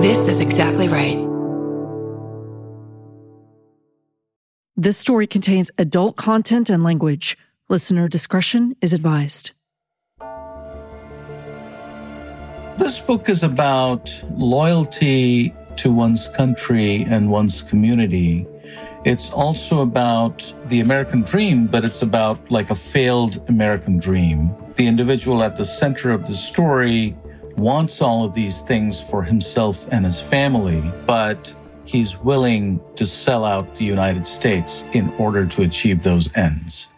This is exactly right. This story contains adult content and language. Listener discretion is advised. This book is about loyalty to one's country and one's community. It's also about the American dream, but it's about like a failed American dream. The individual at the center of the story wants all of these things for himself and his family, but he's willing to sell out the United States in order to achieve those ends.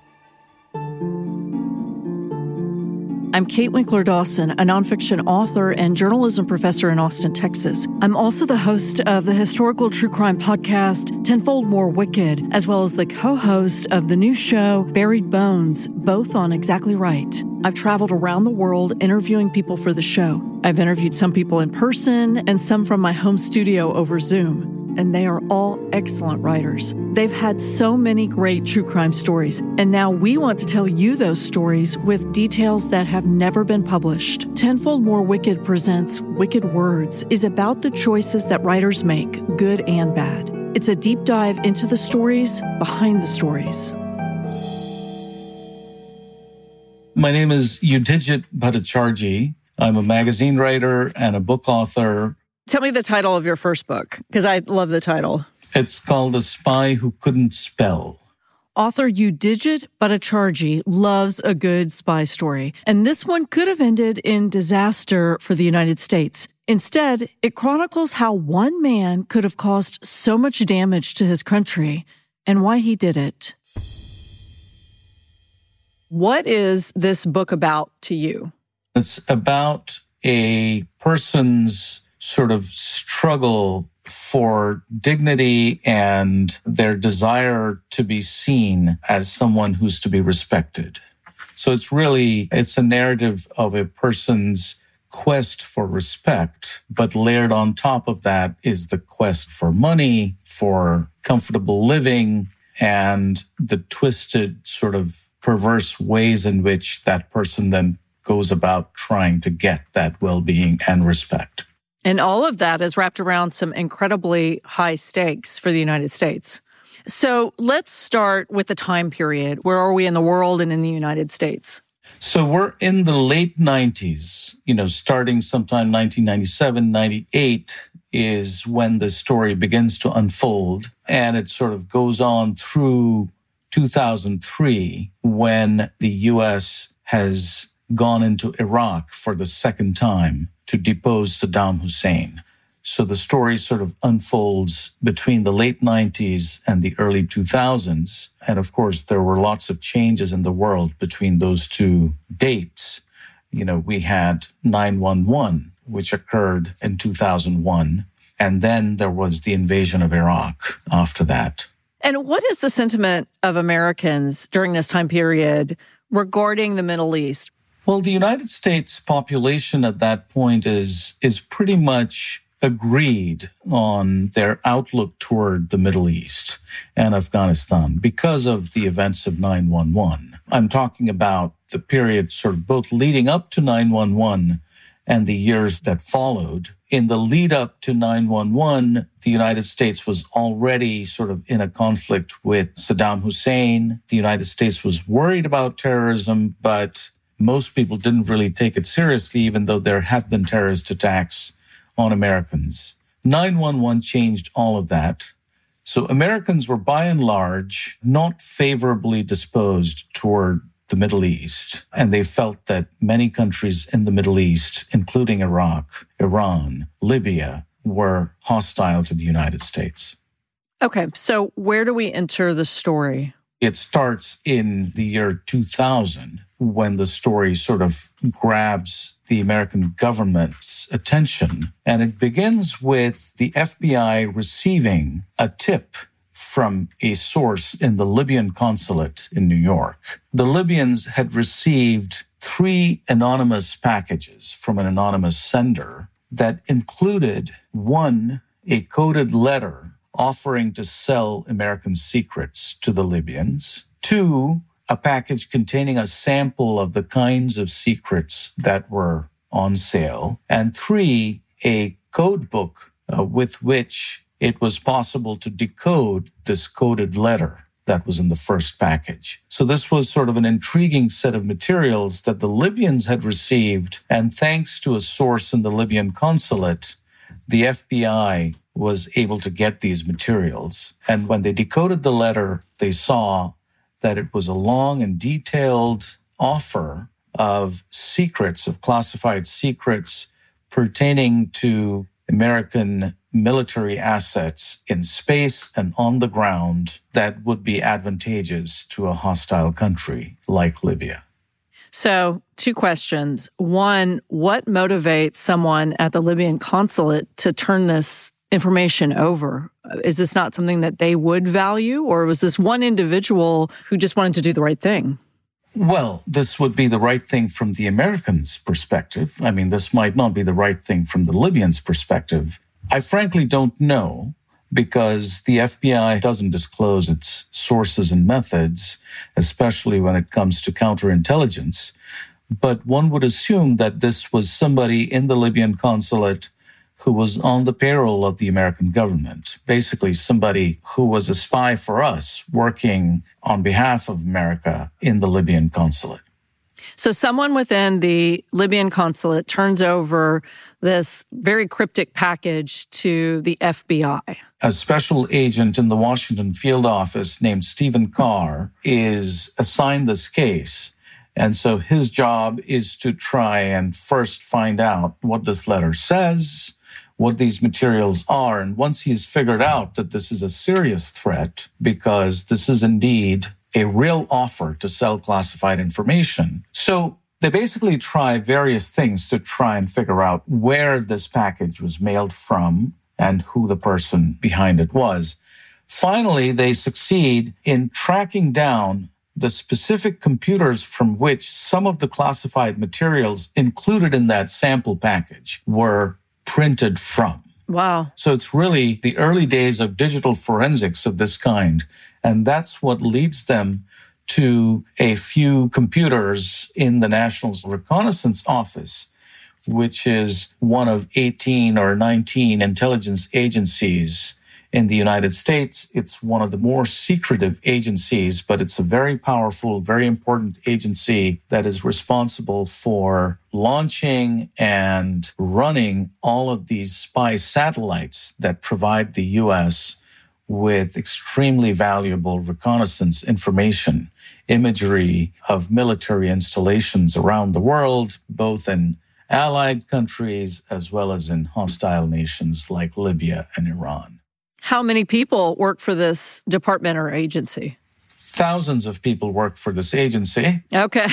I'm Kate Winkler Dawson, a nonfiction author and journalism professor in Austin, Texas. I'm also the host of the historical true crime podcast, Tenfold More Wicked, as well as the co host of the new show, Buried Bones, both on Exactly Right. I've traveled around the world interviewing people for the show. I've interviewed some people in person and some from my home studio over Zoom and they are all excellent writers. They've had so many great true crime stories, and now we want to tell you those stories with details that have never been published. Tenfold More Wicked presents Wicked Words is about the choices that writers make, good and bad. It's a deep dive into the stories behind the stories. My name is Yudhijit Bhattacharjee. I'm a magazine writer and a book author Tell me the title of your first book, because I love the title. It's called A Spy Who Couldn't Spell. Author Yudhijit Bhattacharjee loves a good spy story, and this one could have ended in disaster for the United States. Instead, it chronicles how one man could have caused so much damage to his country and why he did it. What is this book about to you? It's about a person's sort of struggle for dignity and their desire to be seen as someone who's to be respected. So it's really, it's a narrative of a person's quest for respect, but layered on top of that is the quest for money, for comfortable living, and the twisted sort of perverse ways in which that person then goes about trying to get that well-being and respect. And all of that is wrapped around some incredibly high stakes for the United States. So let's start with the time period. Where are we in the world and in the United States? So we're in the late 90s, you know, starting sometime 1997, 98 is when the story begins to unfold. And it sort of goes on through 2003 when the US has gone into Iraq for the second time to depose Saddam Hussein. So the story sort of unfolds between the late 90s and the early 2000s. And of course, there were lots of changes in the world between those two dates. You know, we had 911, which occurred in 2001. And then there was the invasion of Iraq after that. And what is the sentiment of Americans during this time period regarding the Middle East? Well, the United States population at that point is, is pretty much agreed on their outlook toward the Middle East and Afghanistan because of the events of 911. I'm talking about the period sort of both leading up to 911 and the years that followed. In the lead up to 911, the United States was already sort of in a conflict with Saddam Hussein. The United States was worried about terrorism, but most people didn't really take it seriously, even though there had been terrorist attacks on Americans. 911 changed all of that. So Americans were by and large not favorably disposed toward the Middle East. And they felt that many countries in the Middle East, including Iraq, Iran, Libya, were hostile to the United States. Okay, so where do we enter the story? It starts in the year 2000 when the story sort of grabs the American government's attention. And it begins with the FBI receiving a tip from a source in the Libyan consulate in New York. The Libyans had received three anonymous packages from an anonymous sender that included one, a coded letter offering to sell American secrets to the Libyans, two, a package containing a sample of the kinds of secrets that were on sale, and three, a code book uh, with which it was possible to decode this coded letter that was in the first package. So this was sort of an intriguing set of materials that the Libyans had received. And thanks to a source in the Libyan consulate, the FBI was able to get these materials. And when they decoded the letter, they saw that it was a long and detailed offer of secrets, of classified secrets pertaining to American military assets in space and on the ground that would be advantageous to a hostile country like Libya. So, two questions. One, what motivates someone at the Libyan consulate to turn this information over? Uh, is this not something that they would value, or was this one individual who just wanted to do the right thing? Well, this would be the right thing from the Americans' perspective. I mean, this might not be the right thing from the Libyans' perspective. I frankly don't know because the FBI doesn't disclose its sources and methods, especially when it comes to counterintelligence. But one would assume that this was somebody in the Libyan consulate who was on the payroll of the American government, basically somebody who was a spy for us working on behalf of America in the Libyan consulate. So, someone within the Libyan consulate turns over this very cryptic package to the FBI. A special agent in the Washington field office named Stephen Carr is assigned this case. And so his job is to try and first find out what this letter says, what these materials are. And once he's figured out that this is a serious threat, because this is indeed a real offer to sell classified information. So they basically try various things to try and figure out where this package was mailed from and who the person behind it was. Finally, they succeed in tracking down the specific computers from which some of the classified materials included in that sample package were printed from. Wow. So it's really the early days of digital forensics of this kind. And that's what leads them to a few computers in the National Reconnaissance Office, which is one of 18 or 19 intelligence agencies in the United States. It's one of the more secretive agencies, but it's a very powerful, very important agency that is responsible for launching and running all of these spy satellites that provide the US with extremely valuable reconnaissance information, imagery of military installations around the world, both in allied countries as well as in hostile nations like Libya and Iran. How many people work for this department or agency? Thousands of people work for this agency. Okay.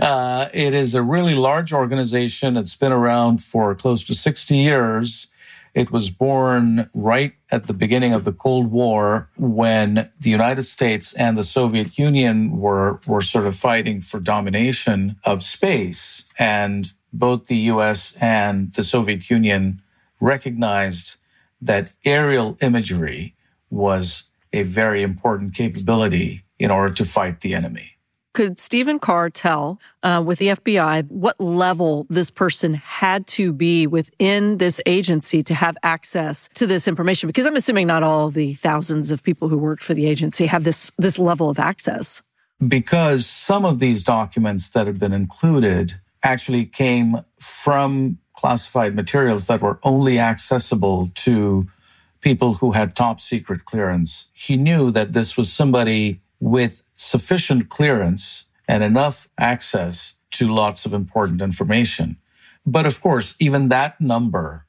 Uh, it is a really large organization. It's been around for close to 60 years. It was born right at the beginning of the Cold War when the United States and the Soviet Union were, were sort of fighting for domination of space. And both the US and the Soviet Union recognized that aerial imagery was a very important capability in order to fight the enemy. Could Stephen Carr tell uh, with the FBI what level this person had to be within this agency to have access to this information? Because I'm assuming not all of the thousands of people who worked for the agency have this this level of access. Because some of these documents that have been included actually came from classified materials that were only accessible to people who had top secret clearance. He knew that this was somebody with sufficient clearance and enough access to lots of important information. But of course, even that number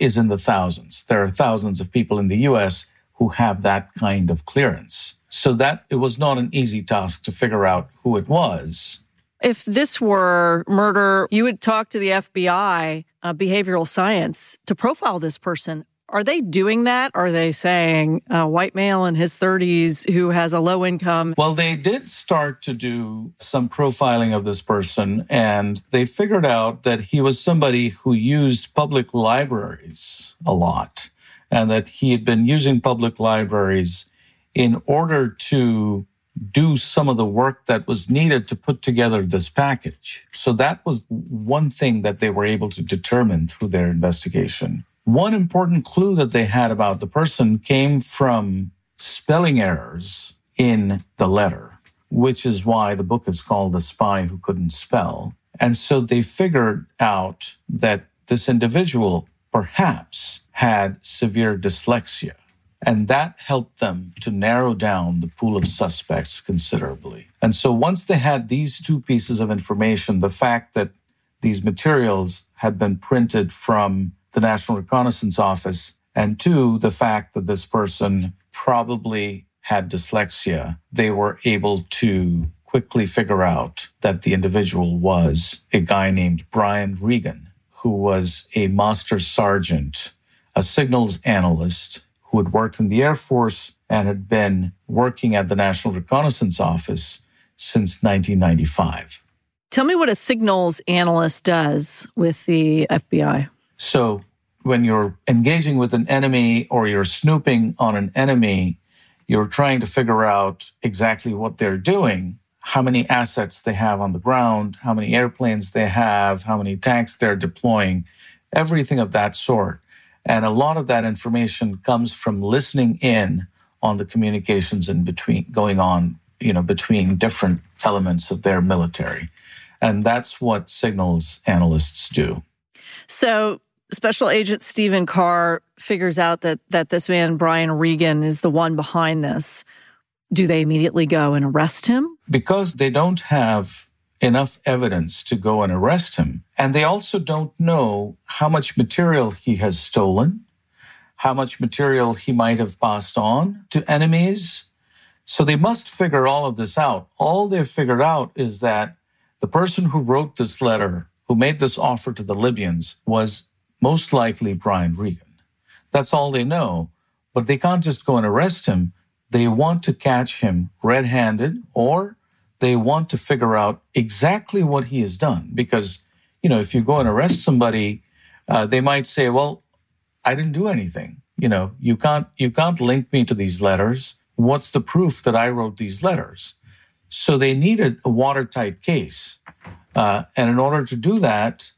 is in the thousands. There are thousands of people in the US who have that kind of clearance. So that it was not an easy task to figure out who it was. If this were murder, you would talk to the FBI, uh, behavioral science, to profile this person. Are they doing that? Are they saying a white male in his 30s who has a low income? Well, they did start to do some profiling of this person, and they figured out that he was somebody who used public libraries a lot, and that he had been using public libraries in order to do some of the work that was needed to put together this package. So that was one thing that they were able to determine through their investigation. One important clue that they had about the person came from spelling errors in the letter, which is why the book is called The Spy Who Couldn't Spell. And so they figured out that this individual perhaps had severe dyslexia. And that helped them to narrow down the pool of suspects considerably. And so once they had these two pieces of information, the fact that these materials had been printed from the National Reconnaissance Office, and two, the fact that this person probably had dyslexia, they were able to quickly figure out that the individual was a guy named Brian Regan, who was a master sergeant, a signals analyst who had worked in the Air Force and had been working at the National Reconnaissance Office since 1995. Tell me what a signals analyst does with the FBI. So, when you're engaging with an enemy or you're snooping on an enemy, you're trying to figure out exactly what they're doing, how many assets they have on the ground, how many airplanes they have, how many tanks they're deploying, everything of that sort. And a lot of that information comes from listening in on the communications in between going on, you know, between different elements of their military. And that's what signals analysts do. So Special Agent Stephen Carr figures out that that this man Brian Regan is the one behind this. Do they immediately go and arrest him? Because they don't have enough evidence to go and arrest him. And they also don't know how much material he has stolen, how much material he might have passed on to enemies. So they must figure all of this out. All they've figured out is that the person who wrote this letter, who made this offer to the Libyans, was most likely Brian Regan. That's all they know. But they can't just go and arrest him. They want to catch him red handed or they want to figure out exactly what he has done. Because, you know, if you go and arrest somebody, uh, they might say, well, I didn't do anything. You know, you can't, you can't link me to these letters. What's the proof that I wrote these letters? So they needed a watertight case. Uh, and in order to do that,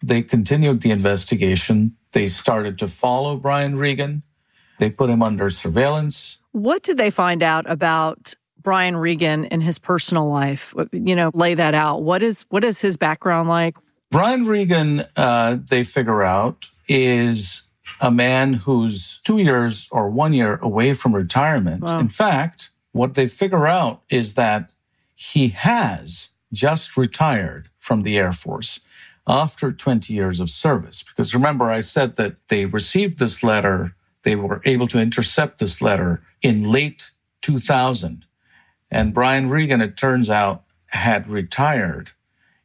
they continued the investigation. They started to follow Brian Regan. They put him under surveillance. What did they find out about Brian Regan in his personal life? You know, lay that out. What is what is his background like? Brian Regan, uh, they figure out, is a man who's two years or one year away from retirement. Wow. In fact, what they figure out is that he has just retired from the Air Force after 20 years of service. Because remember, I said that they received this letter, they were able to intercept this letter in late 2000. And Brian Regan, it turns out, had retired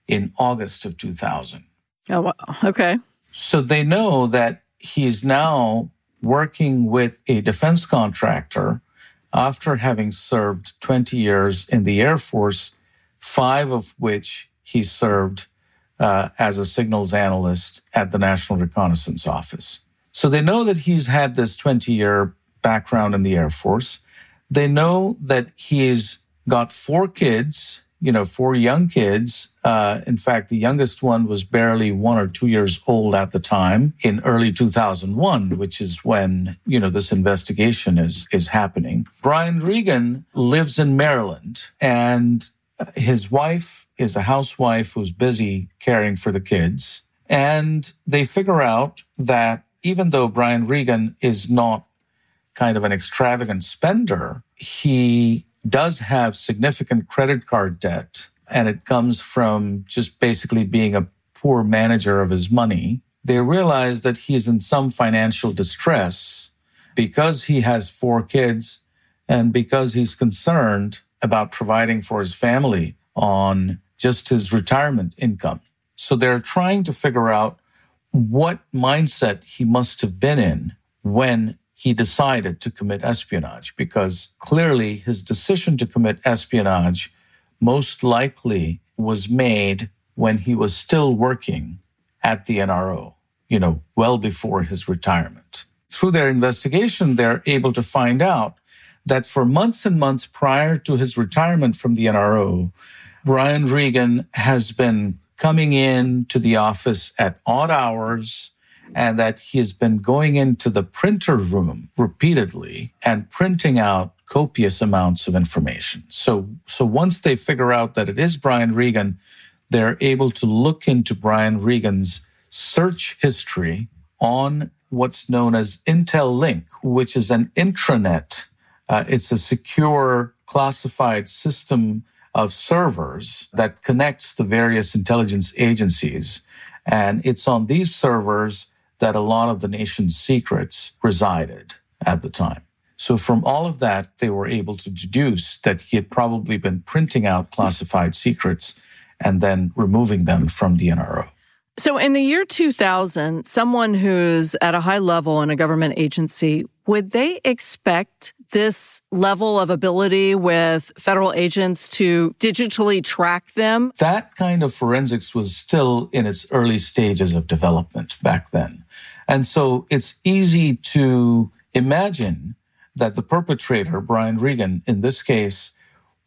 in August of 2000. Oh, wow. okay. So they know that he's now working with a defense contractor after having served 20 years in the Air Force, five of which he served uh, as a signals analyst at the National Reconnaissance Office. So they know that he's had this 20 year background in the Air Force. They know that he's got four kids, you know, four young kids. Uh, in fact, the youngest one was barely one or two years old at the time in early 2001, which is when, you know, this investigation is, is happening. Brian Regan lives in Maryland and his wife is a housewife who's busy caring for the kids. And they figure out that even though Brian Regan is not kind of an extravagant spender, he does have significant credit card debt. And it comes from just basically being a poor manager of his money. They realize that he's in some financial distress because he has four kids and because he's concerned about providing for his family on just his retirement income. So they're trying to figure out what mindset he must have been in when he decided to commit espionage because clearly his decision to commit espionage most likely was made when he was still working at the NRO, you know, well before his retirement. Through their investigation, they're able to find out that for months and months prior to his retirement from the NRO, Brian Regan has been coming in to the office at odd hours and that he has been going into the printer room repeatedly and printing out copious amounts of information. So, so once they figure out that it is Brian Regan, they're able to look into Brian Regan's search history on what's known as Intelink, which is an intranet. Uh, it's a secure classified system of servers that connects the various intelligence agencies. And it's on these servers that a lot of the nation's secrets resided at the time. So from all of that, they were able to deduce that he had probably been printing out classified secrets and then removing them from the NRO. So in the year 2000, someone who's at a high level in a government agency, would they expect this level of ability with federal agents to digitally track them? That kind of forensics was still in its early stages of development back then. And so it's easy to imagine that the perpetrator, Brian Regan, in this case,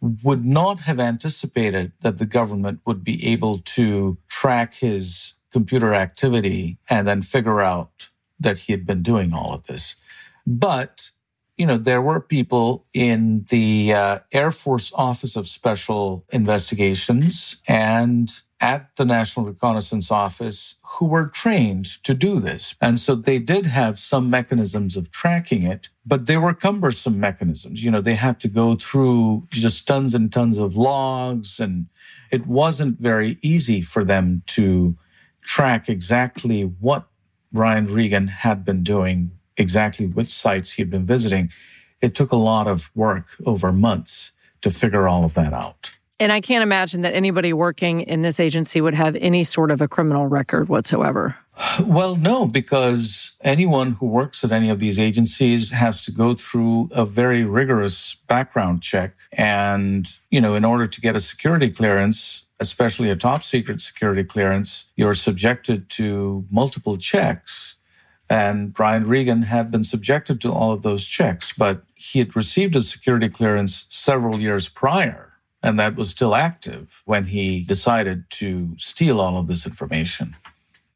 would not have anticipated that the government would be able to track his computer activity and then figure out that he had been doing all of this. But, you know, there were people in the uh, Air Force Office of Special Investigations and at the National Reconnaissance Office who were trained to do this. And so they did have some mechanisms of tracking it, but they were cumbersome mechanisms. You know, they had to go through just tons and tons of logs, and it wasn't very easy for them to track exactly what Brian Regan had been doing, exactly which sites he'd been visiting. It took a lot of work over months to figure all of that out. And I can't imagine that anybody working in this agency would have any sort of a criminal record whatsoever. Well, no, because anyone who works at any of these agencies has to go through a very rigorous background check. And, you know, in order to get a security clearance, especially a top secret security clearance, you're subjected to multiple checks. And Brian Regan had been subjected to all of those checks, but he had received a security clearance several years prior. And that was still active when he decided to steal all of this information.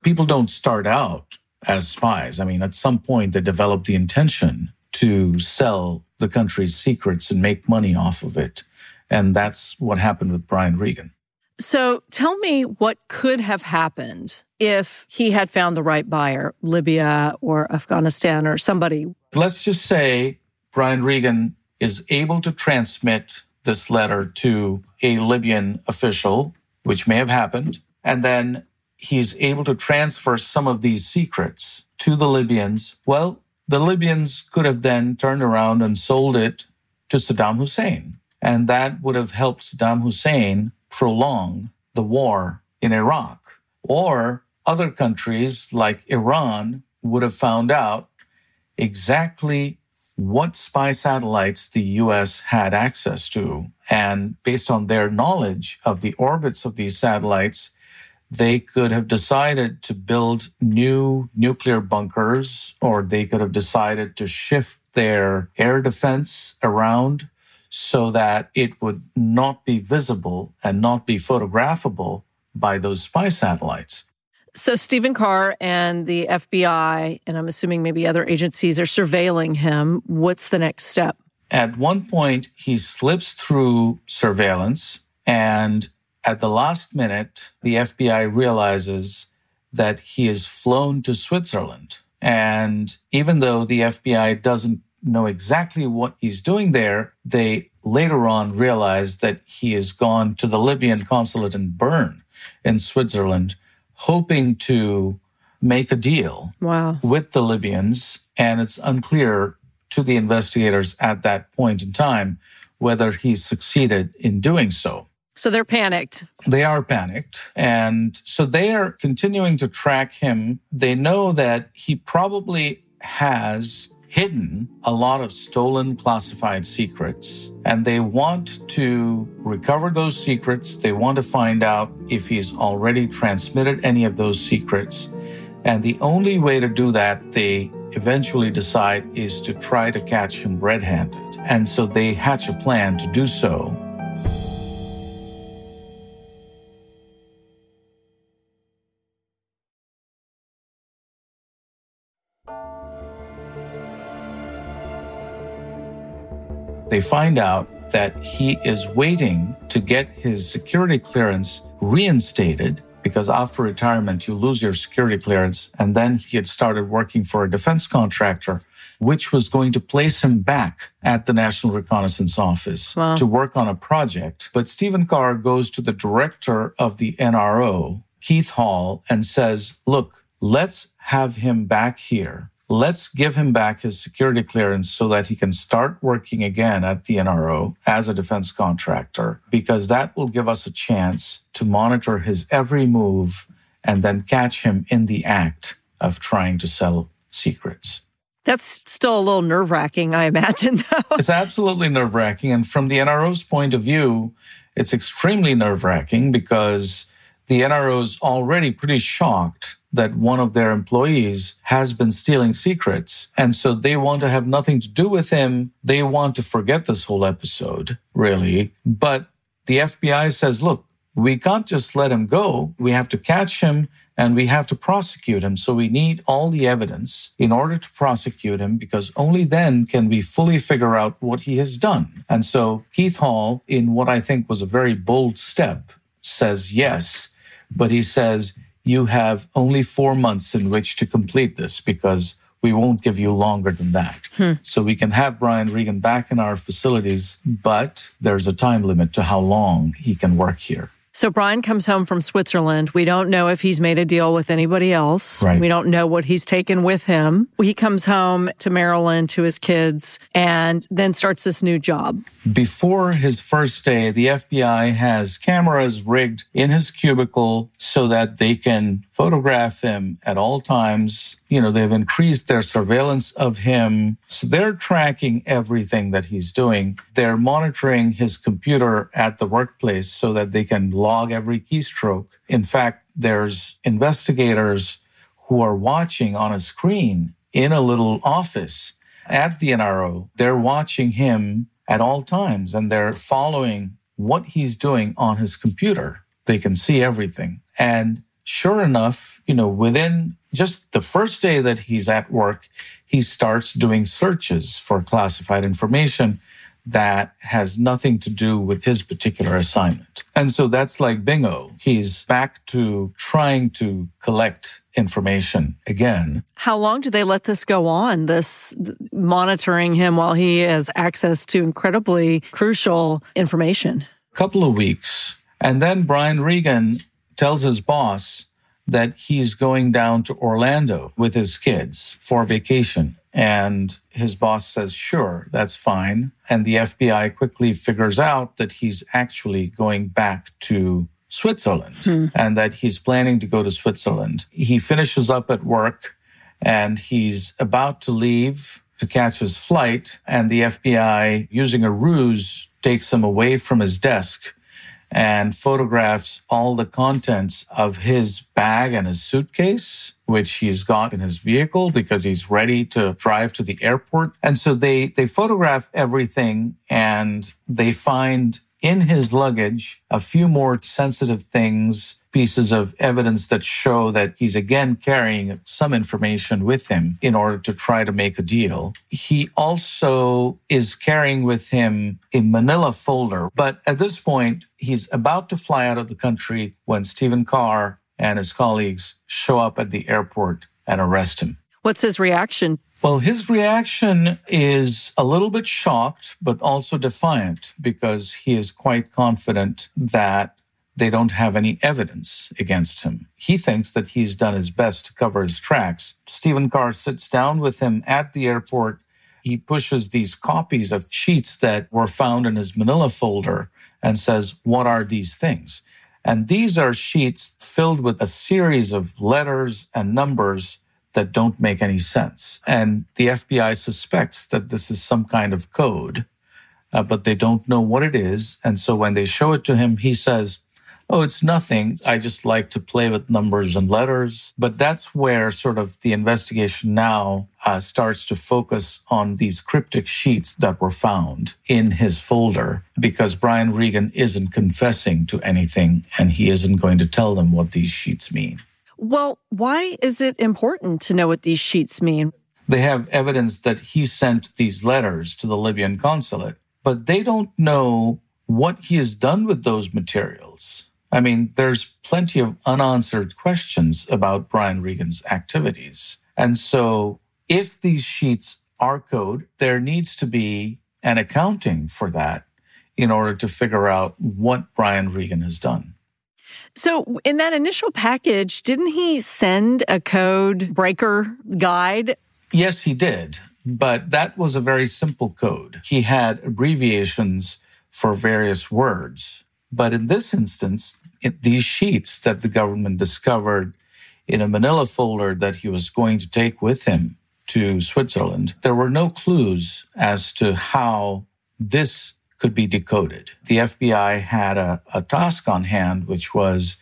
People don't start out as spies. I mean, at some point, they develop the intention to sell the country's secrets and make money off of it. And that's what happened with Brian Regan. So tell me what could have happened if he had found the right buyer, Libya or Afghanistan or somebody. Let's just say Brian Regan is able to transmit this letter to a Libyan official, which may have happened, and then he's able to transfer some of these secrets to the Libyans. Well, the Libyans could have then turned around and sold it to Saddam Hussein. And that would have helped Saddam Hussein prolong the war in Iraq. Or other countries like Iran would have found out exactly what spy satellites the US had access to. And based on their knowledge of the orbits of these satellites, they could have decided to build new nuclear bunkers, or they could have decided to shift their air defense around so that it would not be visible and not be photographable by those spy satellites. So Stephen Carr and the FBI, and I'm assuming maybe other agencies, are surveilling him. What's the next step? At one point, he slips through surveillance, and at the last minute, the FBI realizes that he is flown to Switzerland. And even though the FBI doesn't know exactly what he's doing there, they later on realize that he has gone to the Libyan consulate in Bern in Switzerland, hoping to make a deal wow. with the Libyans. And it's unclear to the investigators at that point in time whether he succeeded in doing so. So they're panicked. They are panicked. And so they are continuing to track him. They know that he probably has hidden a lot of stolen classified secrets and they want to recover those secrets. They want to find out if he's already transmitted any of those secrets. And the only way to do that, they eventually decide, is to try to catch him red handed. And so they hatch a plan to do so. They find out that he is waiting to get his security clearance reinstated because after retirement, you lose your security clearance. And then he had started working for a defense contractor, which was going to place him back at the National Reconnaissance Office wow. to work on a project. But Stephen Carr goes to the director of the NRO, Keith Hall, and says, look, let's have him back here let's give him back his security clearance so that he can start working again at the NRO as a defense contractor, because that will give us a chance to monitor his every move and then catch him in the act of trying to sell secrets. That's still a little nerve wracking, I imagine, though. It's absolutely nerve wracking. And from the NRO's point of view, it's extremely nerve wracking because the NRO is already pretty shocked that one of their employees has been stealing secrets. And so they want to have nothing to do with him. They want to forget this whole episode, really. But the FBI says, look, we can't just let him go. We have to catch him and we have to prosecute him. So we need all the evidence in order to prosecute him because only then can we fully figure out what he has done. And so Keith Hall, in what I think was a very bold step, says yes, but he says, you have only four months in which to complete this because we won't give you longer than that. Hmm. So we can have Brian Regan back in our facilities, but there's a time limit to how long he can work here. So Brian comes home from Switzerland. We don't know if he's made a deal with anybody else. Right. We don't know what he's taken with him. He comes home to Maryland to his kids and then starts this new job. Before his first day, the FBI has cameras rigged in his cubicle so that they can photograph him at all times. You know, they've increased their surveillance of him. So they're tracking everything that he's doing. They're monitoring his computer at the workplace so that they can log every keystroke. In fact, there's investigators who are watching on a screen in a little office at the NRO. They're watching him at all times and they're following what he's doing on his computer. They can see everything. And sure enough, you know, within just the first day that he's at work, he starts doing searches for classified information that has nothing to do with his particular assignment. And so that's like bingo. He's back to trying to collect information again. How long do they let this go on? This monitoring him while he has access to incredibly crucial information? A couple of weeks. And then Brian Regan tells his boss that he's going down to Orlando with his kids for vacation. And his boss says, sure, that's fine. And the FBI quickly figures out that he's actually going back to Switzerland hmm. and that he's planning to go to Switzerland. He finishes up at work and he's about to leave to catch his flight. And the FBI, using a ruse, takes him away from his desk and photographs all the contents of his bag and his suitcase which he's got in his vehicle because he's ready to drive to the airport. And so they, they photograph everything and they find in his luggage a few more sensitive things, pieces of evidence that show that he's again carrying some information with him in order to try to make a deal. He also is carrying with him a manila folder. But at this point, he's about to fly out of the country when Stephen Carr and his colleagues show up at the airport and arrest him. What's his reaction? Well, his reaction is a little bit shocked, but also defiant because he is quite confident that they don't have any evidence against him. He thinks that he's done his best to cover his tracks. Stephen Carr sits down with him at the airport. He pushes these copies of sheets that were found in his manila folder and says, What are these things? And these are sheets filled with a series of letters and numbers that don't make any sense. And the FBI suspects that this is some kind of code, uh, but they don't know what it is. And so when they show it to him, he says, oh, it's nothing. I just like to play with numbers and letters. But that's where sort of the investigation now uh, starts to focus on these cryptic sheets that were found in his folder because Brian Regan isn't confessing to anything and he isn't going to tell them what these sheets mean. Well, why is it important to know what these sheets mean? They have evidence that he sent these letters to the Libyan consulate but they don't know what he has done with those materials. I mean, there's plenty of unanswered questions about Brian Regan's activities. And so if these sheets are code, there needs to be an accounting for that in order to figure out what Brian Regan has done. So, in that initial package, didn't he send a code breaker guide? Yes, he did. But that was a very simple code. He had abbreviations for various words. But in this instance, it, these sheets that the government discovered in a manila folder that he was going to take with him to Switzerland, there were no clues as to how this could be decoded. The FBI had a, a task on hand, which was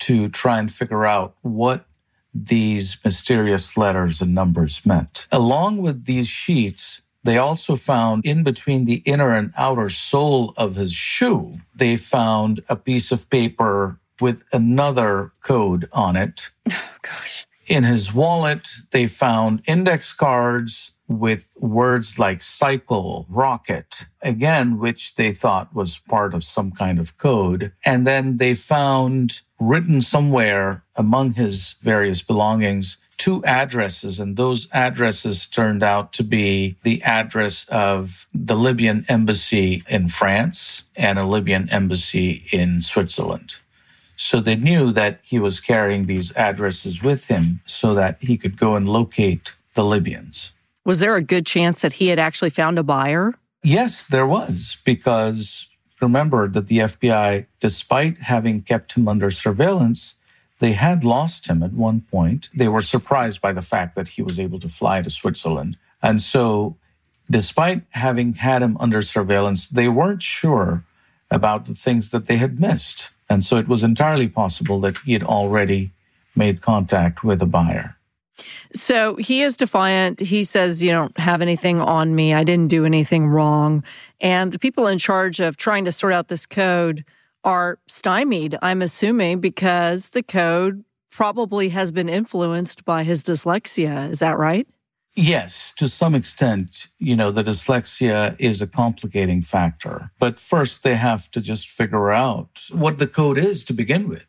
to try and figure out what these mysterious letters and numbers meant. Along with these sheets, they also found in between the inner and outer sole of his shoe, they found a piece of paper with another code on it. Oh, gosh. In his wallet, they found index cards with words like cycle, rocket, again, which they thought was part of some kind of code. And then they found written somewhere among his various belongings two addresses, and those addresses turned out to be the address of the Libyan embassy in France and a Libyan embassy in Switzerland. So they knew that he was carrying these addresses with him so that he could go and locate the Libyans. Was there a good chance that he had actually found a buyer? Yes, there was, because remember that the FBI, despite having kept him under surveillance, they had lost him at one point. They were surprised by the fact that he was able to fly to Switzerland. And so, despite having had him under surveillance, they weren't sure about the things that they had missed. And so, it was entirely possible that he had already made contact with a buyer. So he is defiant. He says, You don't have anything on me. I didn't do anything wrong. And the people in charge of trying to sort out this code are stymied, I'm assuming, because the code probably has been influenced by his dyslexia. Is that right? Yes, to some extent, you know, the dyslexia is a complicating factor. But first, they have to just figure out what the code is to begin with.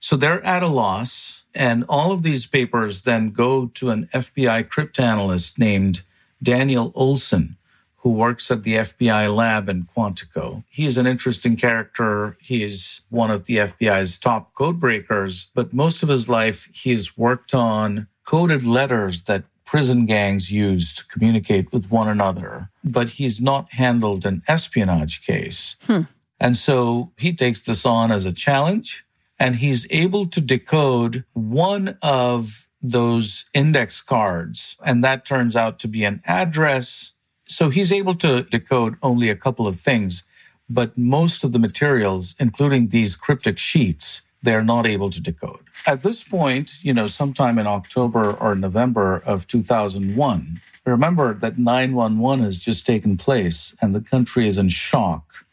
So they're at a loss and all of these papers then go to an FBI cryptanalyst named Daniel Olson, who works at the FBI lab in Quantico. He's an interesting character. He's one of the FBI's top code breakers, but most of his life he's worked on coded letters that prison gangs use to communicate with one another, but he's not handled an espionage case. Hmm. And so he takes this on as a challenge and he's able to decode one of those index cards. And that turns out to be an address. So he's able to decode only a couple of things, but most of the materials, including these cryptic sheets, they're not able to decode. At this point, you know, sometime in October or November of 2001, remember that 911 has just taken place and the country is in shock.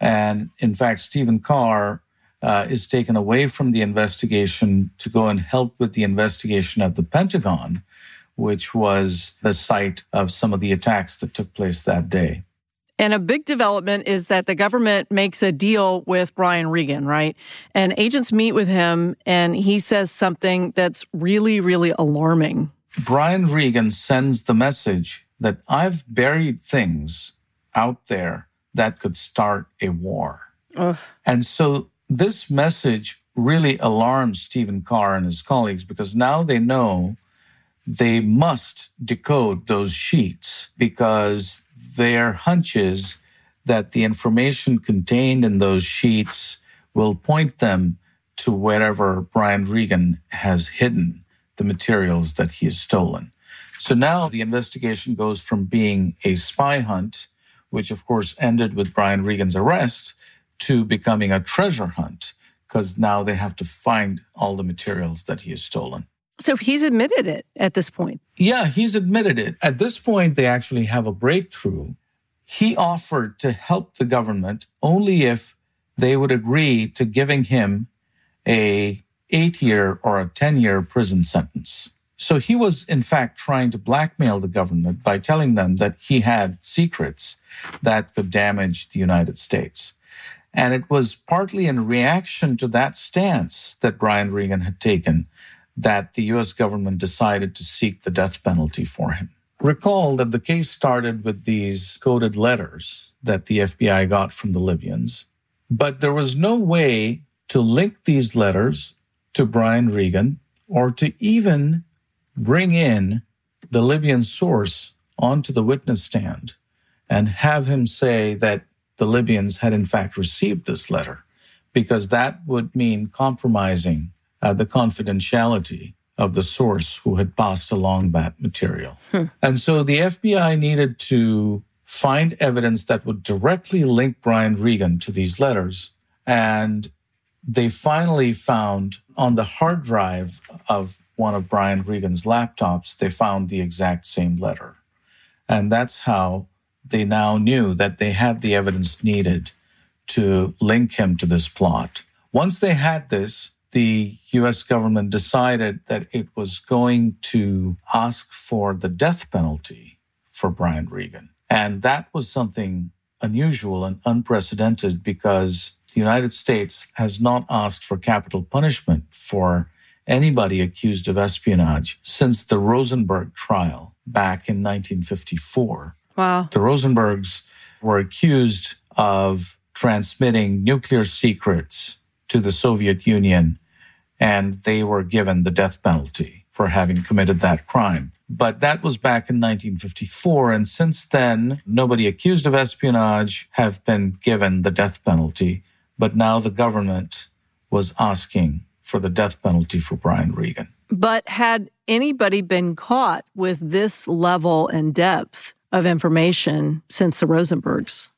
And in fact, Stephen Carr uh, is taken away from the investigation to go and help with the investigation at the Pentagon, which was the site of some of the attacks that took place that day. And a big development is that the government makes a deal with Brian Regan, right? And agents meet with him and he says something that's really, really alarming. Brian Regan sends the message that I've buried things out there that could start a war. Ugh. And so this message really alarms Stephen Carr and his colleagues because now they know they must decode those sheets because their hunch is that the information contained in those sheets will point them to wherever Brian Regan has hidden the materials that he has stolen. So now the investigation goes from being a spy hunt, which of course ended with Brian Regan's arrest, to becoming a treasure hunt because now they have to find all the materials that he has stolen. So he's admitted it at this point. Yeah, he's admitted it. At this point, they actually have a breakthrough. He offered to help the government only if they would agree to giving him a eight year or a 10 year prison sentence. So he was, in fact, trying to blackmail the government by telling them that he had secrets that could damage the United States. And it was partly in reaction to that stance that Brian Regan had taken that the US government decided to seek the death penalty for him. Recall that the case started with these coded letters that the FBI got from the Libyans, but there was no way to link these letters to Brian Regan or to even bring in the Libyan source onto the witness stand and have him say that the Libyans had in fact received this letter, because that would mean compromising uh, the confidentiality of the source who had passed along that material. Hmm. And so the FBI needed to find evidence that would directly link Brian Regan to these letters. And they finally found on the hard drive of one of Brian Regan's laptops, they found the exact same letter. And that's how they now knew that they had the evidence needed to link him to this plot. Once they had this, the US government decided that it was going to ask for the death penalty for Brian Regan. And that was something unusual and unprecedented because the United States has not asked for capital punishment for anybody accused of espionage since the Rosenberg trial back in 1954. Wow. The Rosenbergs were accused of transmitting nuclear secrets to the Soviet Union, and they were given the death penalty for having committed that crime. But that was back in 1954. And since then, nobody accused of espionage have been given the death penalty. But now the government was asking for the death penalty for Brian Regan. But had anybody been caught with this level and depth of information since the Rosenbergs?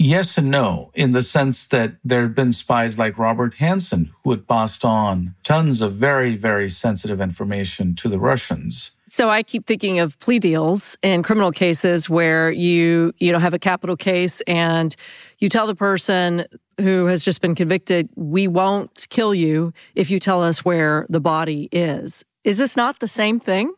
Yes and no, in the sense that there had been spies like Robert Hanssen who had passed on tons of very, very sensitive information to the Russians. So I keep thinking of plea deals in criminal cases where you, you know, have a capital case and you tell the person who has just been convicted, we won't kill you if you tell us where the body is. Is this not the same thing?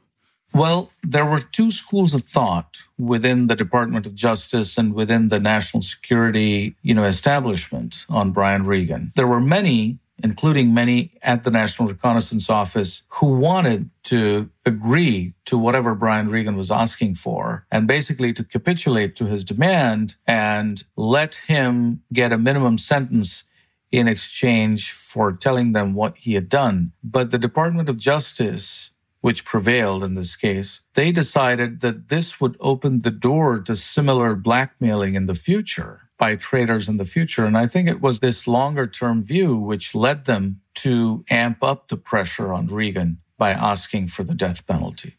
Well, there were two schools of thought within the Department of Justice and within the national security, you know, establishment on Brian Regan. There were many, including many at the National Reconnaissance Office, who wanted to agree to whatever Brian Regan was asking for and basically to capitulate to his demand and let him get a minimum sentence in exchange for telling them what he had done. But the Department of Justice which prevailed in this case, they decided that this would open the door to similar blackmailing in the future by traders in the future. And I think it was this longer term view which led them to amp up the pressure on Regan by asking for the death penalty.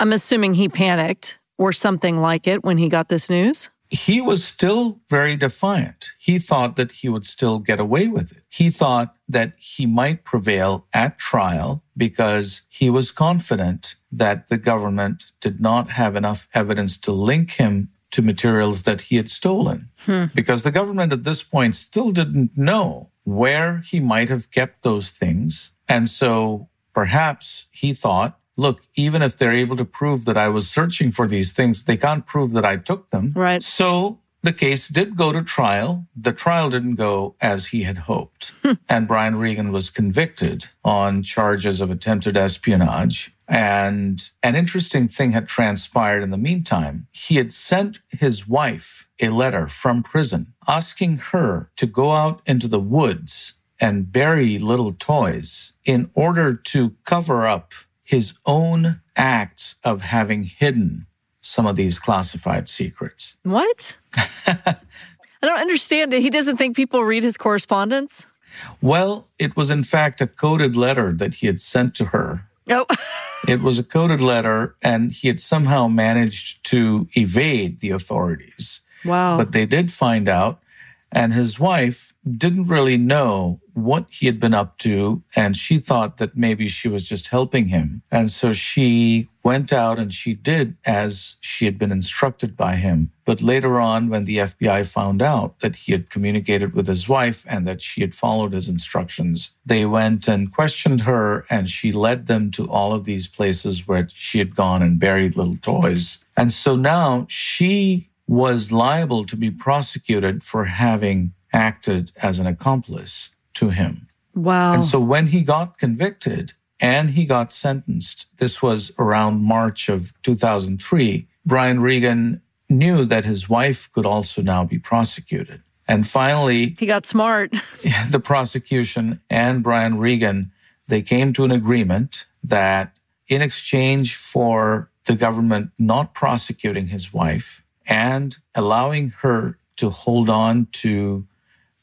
I'm assuming he panicked or something like it when he got this news he was still very defiant. He thought that he would still get away with it. He thought that he might prevail at trial because he was confident that the government did not have enough evidence to link him to materials that he had stolen. Hmm. Because the government at this point still didn't know where he might have kept those things. And so perhaps he thought look, even if they're able to prove that I was searching for these things, they can't prove that I took them. Right. So the case did go to trial. The trial didn't go as he had hoped. Hmm. And Brian Regan was convicted on charges of attempted espionage. And an interesting thing had transpired in the meantime. He had sent his wife a letter from prison asking her to go out into the woods and bury little toys in order to cover up his own acts of having hidden some of these classified secrets. What? I don't understand it. He doesn't think people read his correspondence? Well, it was in fact a coded letter that he had sent to her. Oh. it was a coded letter, and he had somehow managed to evade the authorities. Wow. But they did find out, and his wife didn't really know what he had been up to, and she thought that maybe she was just helping him. And so she went out and she did as she had been instructed by him. But later on, when the FBI found out that he had communicated with his wife and that she had followed his instructions, they went and questioned her and she led them to all of these places where she had gone and buried little toys. And so now she was liable to be prosecuted for having acted as an accomplice to him. Wow. And so when he got convicted and he got sentenced, this was around March of 2003, Brian Regan knew that his wife could also now be prosecuted. And finally, he got smart. the prosecution and Brian Regan, they came to an agreement that in exchange for the government not prosecuting his wife and allowing her to hold on to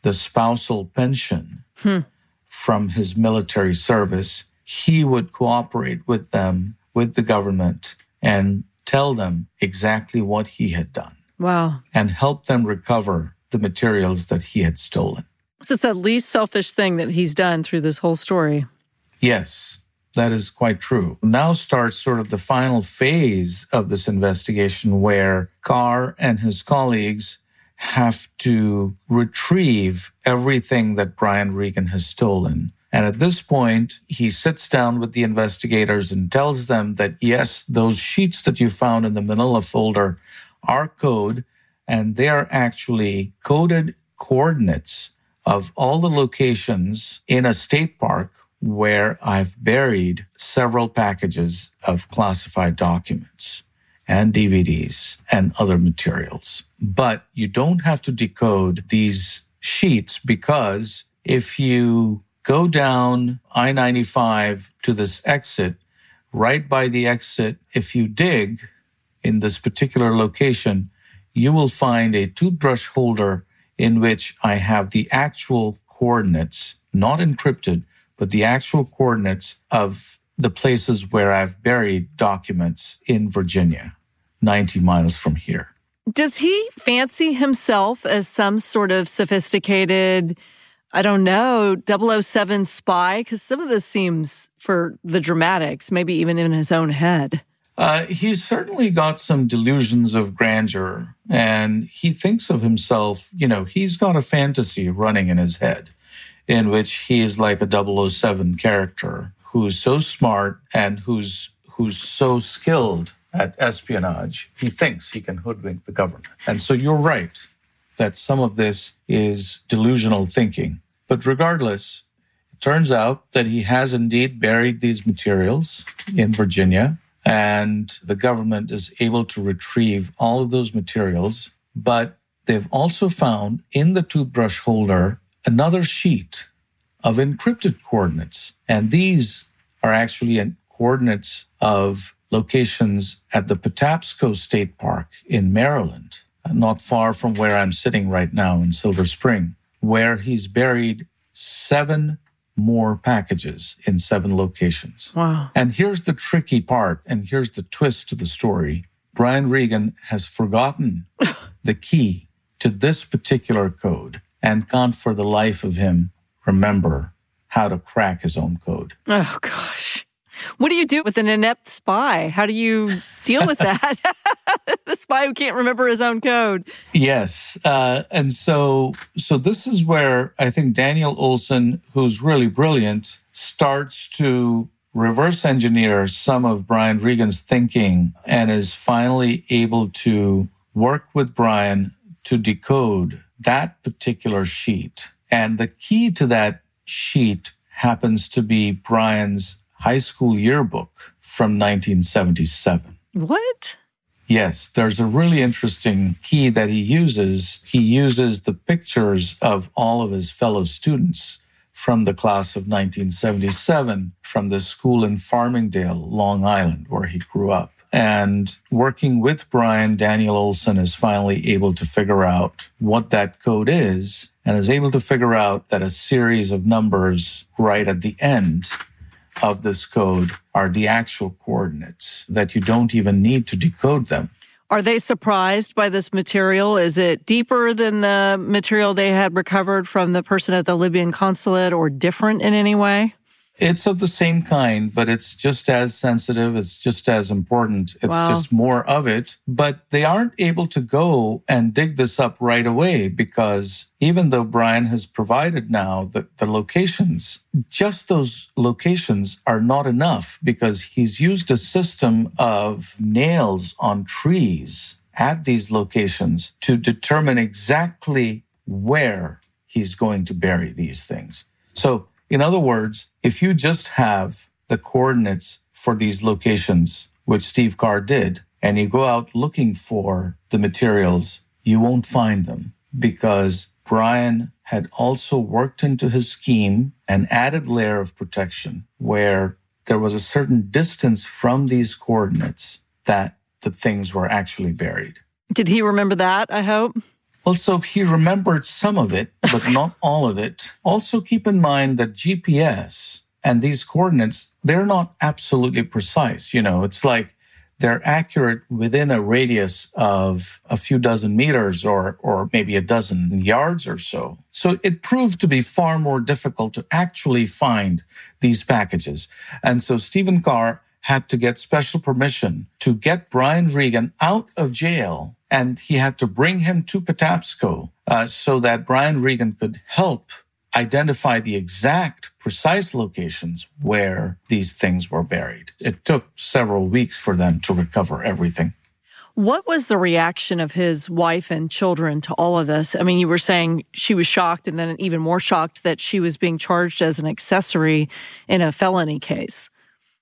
the spousal pension hmm. from his military service, he would cooperate with them, with the government, and tell them exactly what he had done. Wow. And help them recover the materials that he had stolen. So it's the least selfish thing that he's done through this whole story. Yes, that is quite true. Now starts sort of the final phase of this investigation where Carr and his colleagues have to retrieve everything that Brian Regan has stolen. And at this point, he sits down with the investigators and tells them that yes, those sheets that you found in the manila folder are code, and they are actually coded coordinates of all the locations in a state park where I've buried several packages of classified documents and DVDs and other materials. But you don't have to decode these sheets because if you go down I 95 to this exit, right by the exit, if you dig in this particular location, you will find a toothbrush holder in which I have the actual coordinates, not encrypted, but the actual coordinates of the places where I've buried documents in Virginia. 90 miles from here. Does he fancy himself as some sort of sophisticated, I don't know, 007 spy? Because some of this seems for the dramatics, maybe even in his own head. Uh, he's certainly got some delusions of grandeur, and he thinks of himself, you know, he's got a fantasy running in his head in which he is like a 007 character who's so smart and who's who's so skilled at espionage, he thinks he can hoodwink the government. And so you're right that some of this is delusional thinking. But regardless, it turns out that he has indeed buried these materials in Virginia, and the government is able to retrieve all of those materials. But they've also found in the toothbrush holder another sheet of encrypted coordinates. And these are actually coordinates of locations at the Patapsco State Park in Maryland, not far from where I'm sitting right now in Silver Spring, where he's buried seven more packages in seven locations. Wow. And here's the tricky part, and here's the twist to the story. Brian Regan has forgotten the key to this particular code and can't for the life of him remember how to crack his own code. Oh, gosh. What do you do with an inept spy? How do you deal with that? the spy who can't remember his own code. Yes, uh, and so so this is where I think Daniel Olson, who's really brilliant, starts to reverse engineer some of Brian Regan's thinking and is finally able to work with Brian to decode that particular sheet. And the key to that sheet happens to be Brian's high school yearbook from 1977. What? Yes, there's a really interesting key that he uses. He uses the pictures of all of his fellow students from the class of 1977 from the school in Farmingdale, Long Island, where he grew up. And working with Brian, Daniel Olson is finally able to figure out what that code is and is able to figure out that a series of numbers right at the end of this code are the actual coordinates, that you don't even need to decode them. Are they surprised by this material? Is it deeper than the material they had recovered from the person at the Libyan consulate or different in any way? It's of the same kind, but it's just as sensitive. It's just as important. It's Wow. just more of it. But they aren't able to go and dig this up right away because even though Brian has provided now the, the locations, just those locations are not enough because he's used a system of nails on trees at these locations to determine exactly where he's going to bury these things. So, in other words, if you just have the coordinates for these locations, which Steve Carr did, and you go out looking for the materials, you won't find them because Brian had also worked into his scheme an added layer of protection where there was a certain distance from these coordinates that the things were actually buried. Did he remember that? I hope. Well, so he remembered some of it, but not all of it. Also, keep in mind that GPS and these coordinates, they're not absolutely precise. You know, it's like they're accurate within a radius of a few dozen meters or, or maybe a dozen yards or so. So it proved to be far more difficult to actually find these packages. And so Stephen Carr had to get special permission to get Brian Regan out of jail. And he had to bring him to Patapsco uh, so that Brian Regan could help identify the exact precise locations where these things were buried. It took several weeks for them to recover everything. What was the reaction of his wife and children to all of this? I mean, you were saying she was shocked and then even more shocked that she was being charged as an accessory in a felony case.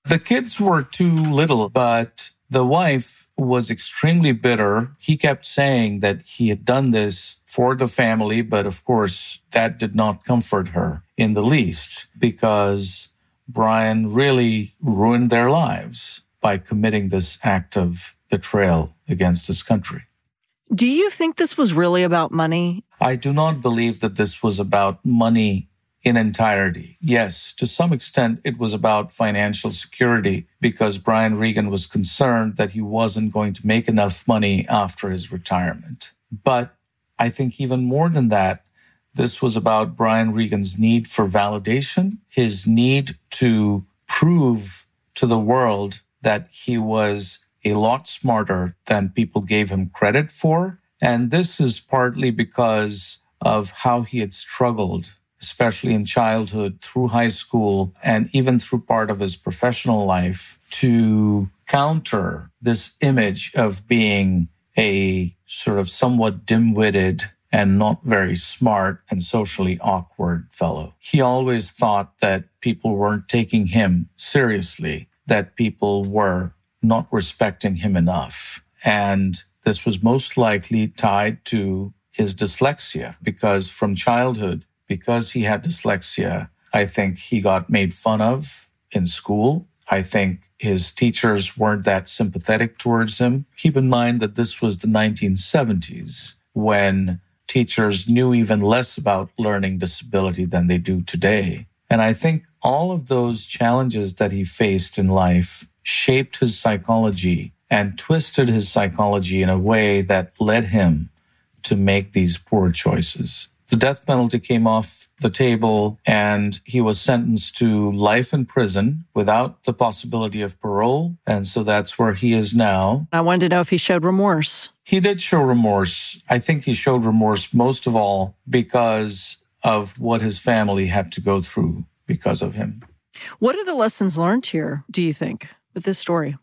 The kids were too little, but the wife was extremely bitter. He kept saying that he had done this for the family, but of course, that did not comfort her in the least because Brian really ruined their lives by committing this act of betrayal against his country. Do you think this was really about money? I do not believe that this was about money in entirety. Yes, to some extent, it was about financial security because Brian Regan was concerned that he wasn't going to make enough money after his retirement. But I think even more than that, this was about Brian Regan's need for validation, his need to prove to the world that he was a lot smarter than people gave him credit for. And this is partly because of how he had struggled, especially in childhood, through high school, and even through part of his professional life, to counter this image of being a sort of somewhat dim witted and not very smart and socially awkward fellow. He always thought that people weren't taking him seriously, that people were not respecting him enough. And this was most likely tied to his dyslexia because from childhood, because he had dyslexia, I think he got made fun of in school. I think his teachers weren't that sympathetic towards him. Keep in mind that this was the 1970s when teachers knew even less about learning disability than they do today. And I think all of those challenges that he faced in life shaped his psychology and twisted his psychology in a way that led him to make these poor choices. The death penalty came off the table and he was sentenced to life in prison without the possibility of parole. And so that's where he is now. I wanted to know if he showed remorse. He did show remorse. I think he showed remorse most of all because of what his family had to go through because of him. What are the lessons learned here, do you think, with this story?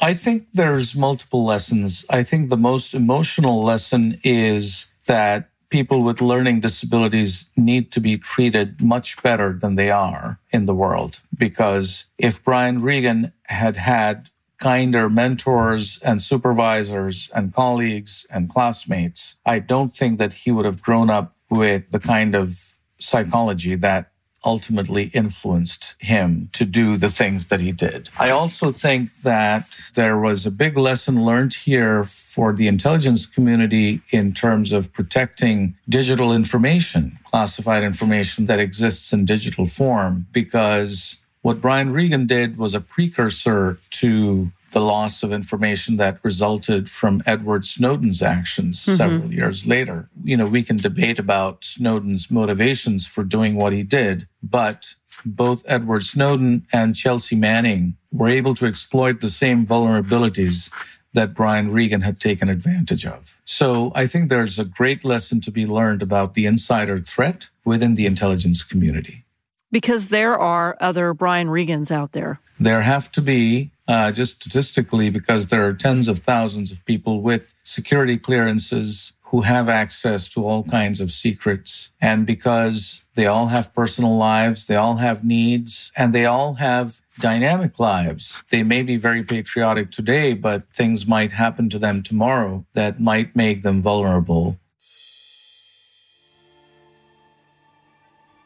I think there's multiple lessons. I think the most emotional lesson is that people with learning disabilities need to be treated much better than they are in the world. Because if Brian Regan had had kinder mentors and supervisors and colleagues and classmates, I don't think that he would have grown up with the kind of psychology that ultimately influenced him to do the things that he did. I also think that there was a big lesson learned here for the intelligence community in terms of protecting digital information, classified information that exists in digital form, because what Brian Regan did was a precursor to the loss of information that resulted from Edward Snowden's actions mm-hmm. several years later. You know, we can debate about Snowden's motivations for doing what he did, but both Edward Snowden and Chelsea Manning were able to exploit the same vulnerabilities that Brian Regan had taken advantage of. So I think there's a great lesson to be learned about the insider threat within the intelligence community. Because there are other Brian Regans out there. There have to be, uh, just statistically, because there are tens of thousands of people with security clearances who have access to all kinds of secrets. And because they all have personal lives, they all have needs, and they all have dynamic lives. They may be very patriotic today, but things might happen to them tomorrow that might make them vulnerable.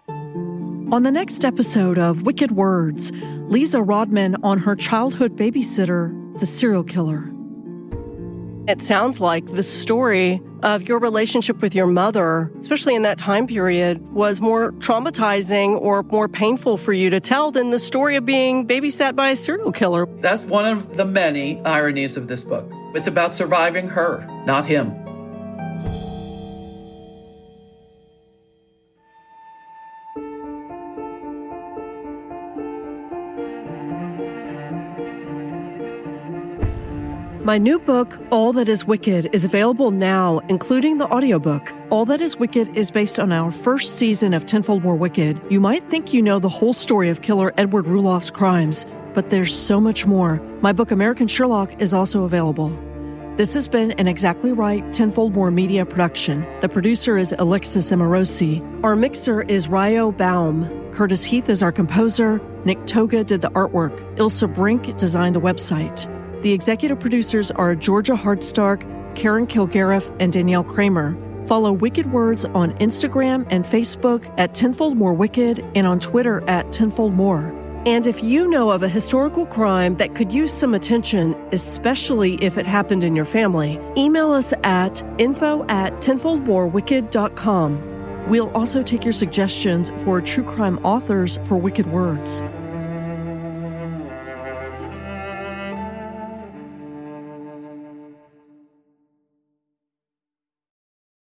On the next episode of Wicked Words, Liza Rodman on her childhood babysitter, the serial killer. It sounds like the story of your relationship with your mother, especially in that time period, was more traumatizing or more painful for you to tell than the story of being babysat by a serial killer. That's one of the many ironies of this book. It's about surviving her, not him. My new book, All That Is Wicked, is available now, including the audiobook. All That Is Wicked is based on our first season of Tenfold More Wicked. You might think you know the whole story of killer Edward Rulloff's crimes, but there's so much more. My book, American Sherlock, is also available. This has been an Exactly Right Tenfold More Media production. The producer is Alexis Amorosi. Our mixer is Ryo Baum. Curtis Heath is our composer. Nick Toga did the artwork. Ilsa Brink designed the website. The executive producers are Georgia Hardstark, Karen Kilgariff, and Danielle Kramer. Follow Wicked Words on Instagram and Facebook at Tenfold More Wicked and on Twitter at Tenfold More. And if you know of a historical crime that could use some attention, especially if it happened in your family, email us at info at tenfoldmorewicked.com. We'll also take your suggestions for true crime authors for Wicked Words.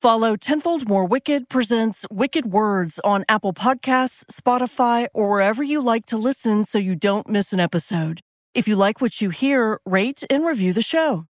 Follow Tenfold More Wicked presents Wicked Words on Apple Podcasts, Spotify, or wherever you like to listen so you don't miss an episode. If you like what you hear, rate and review the show.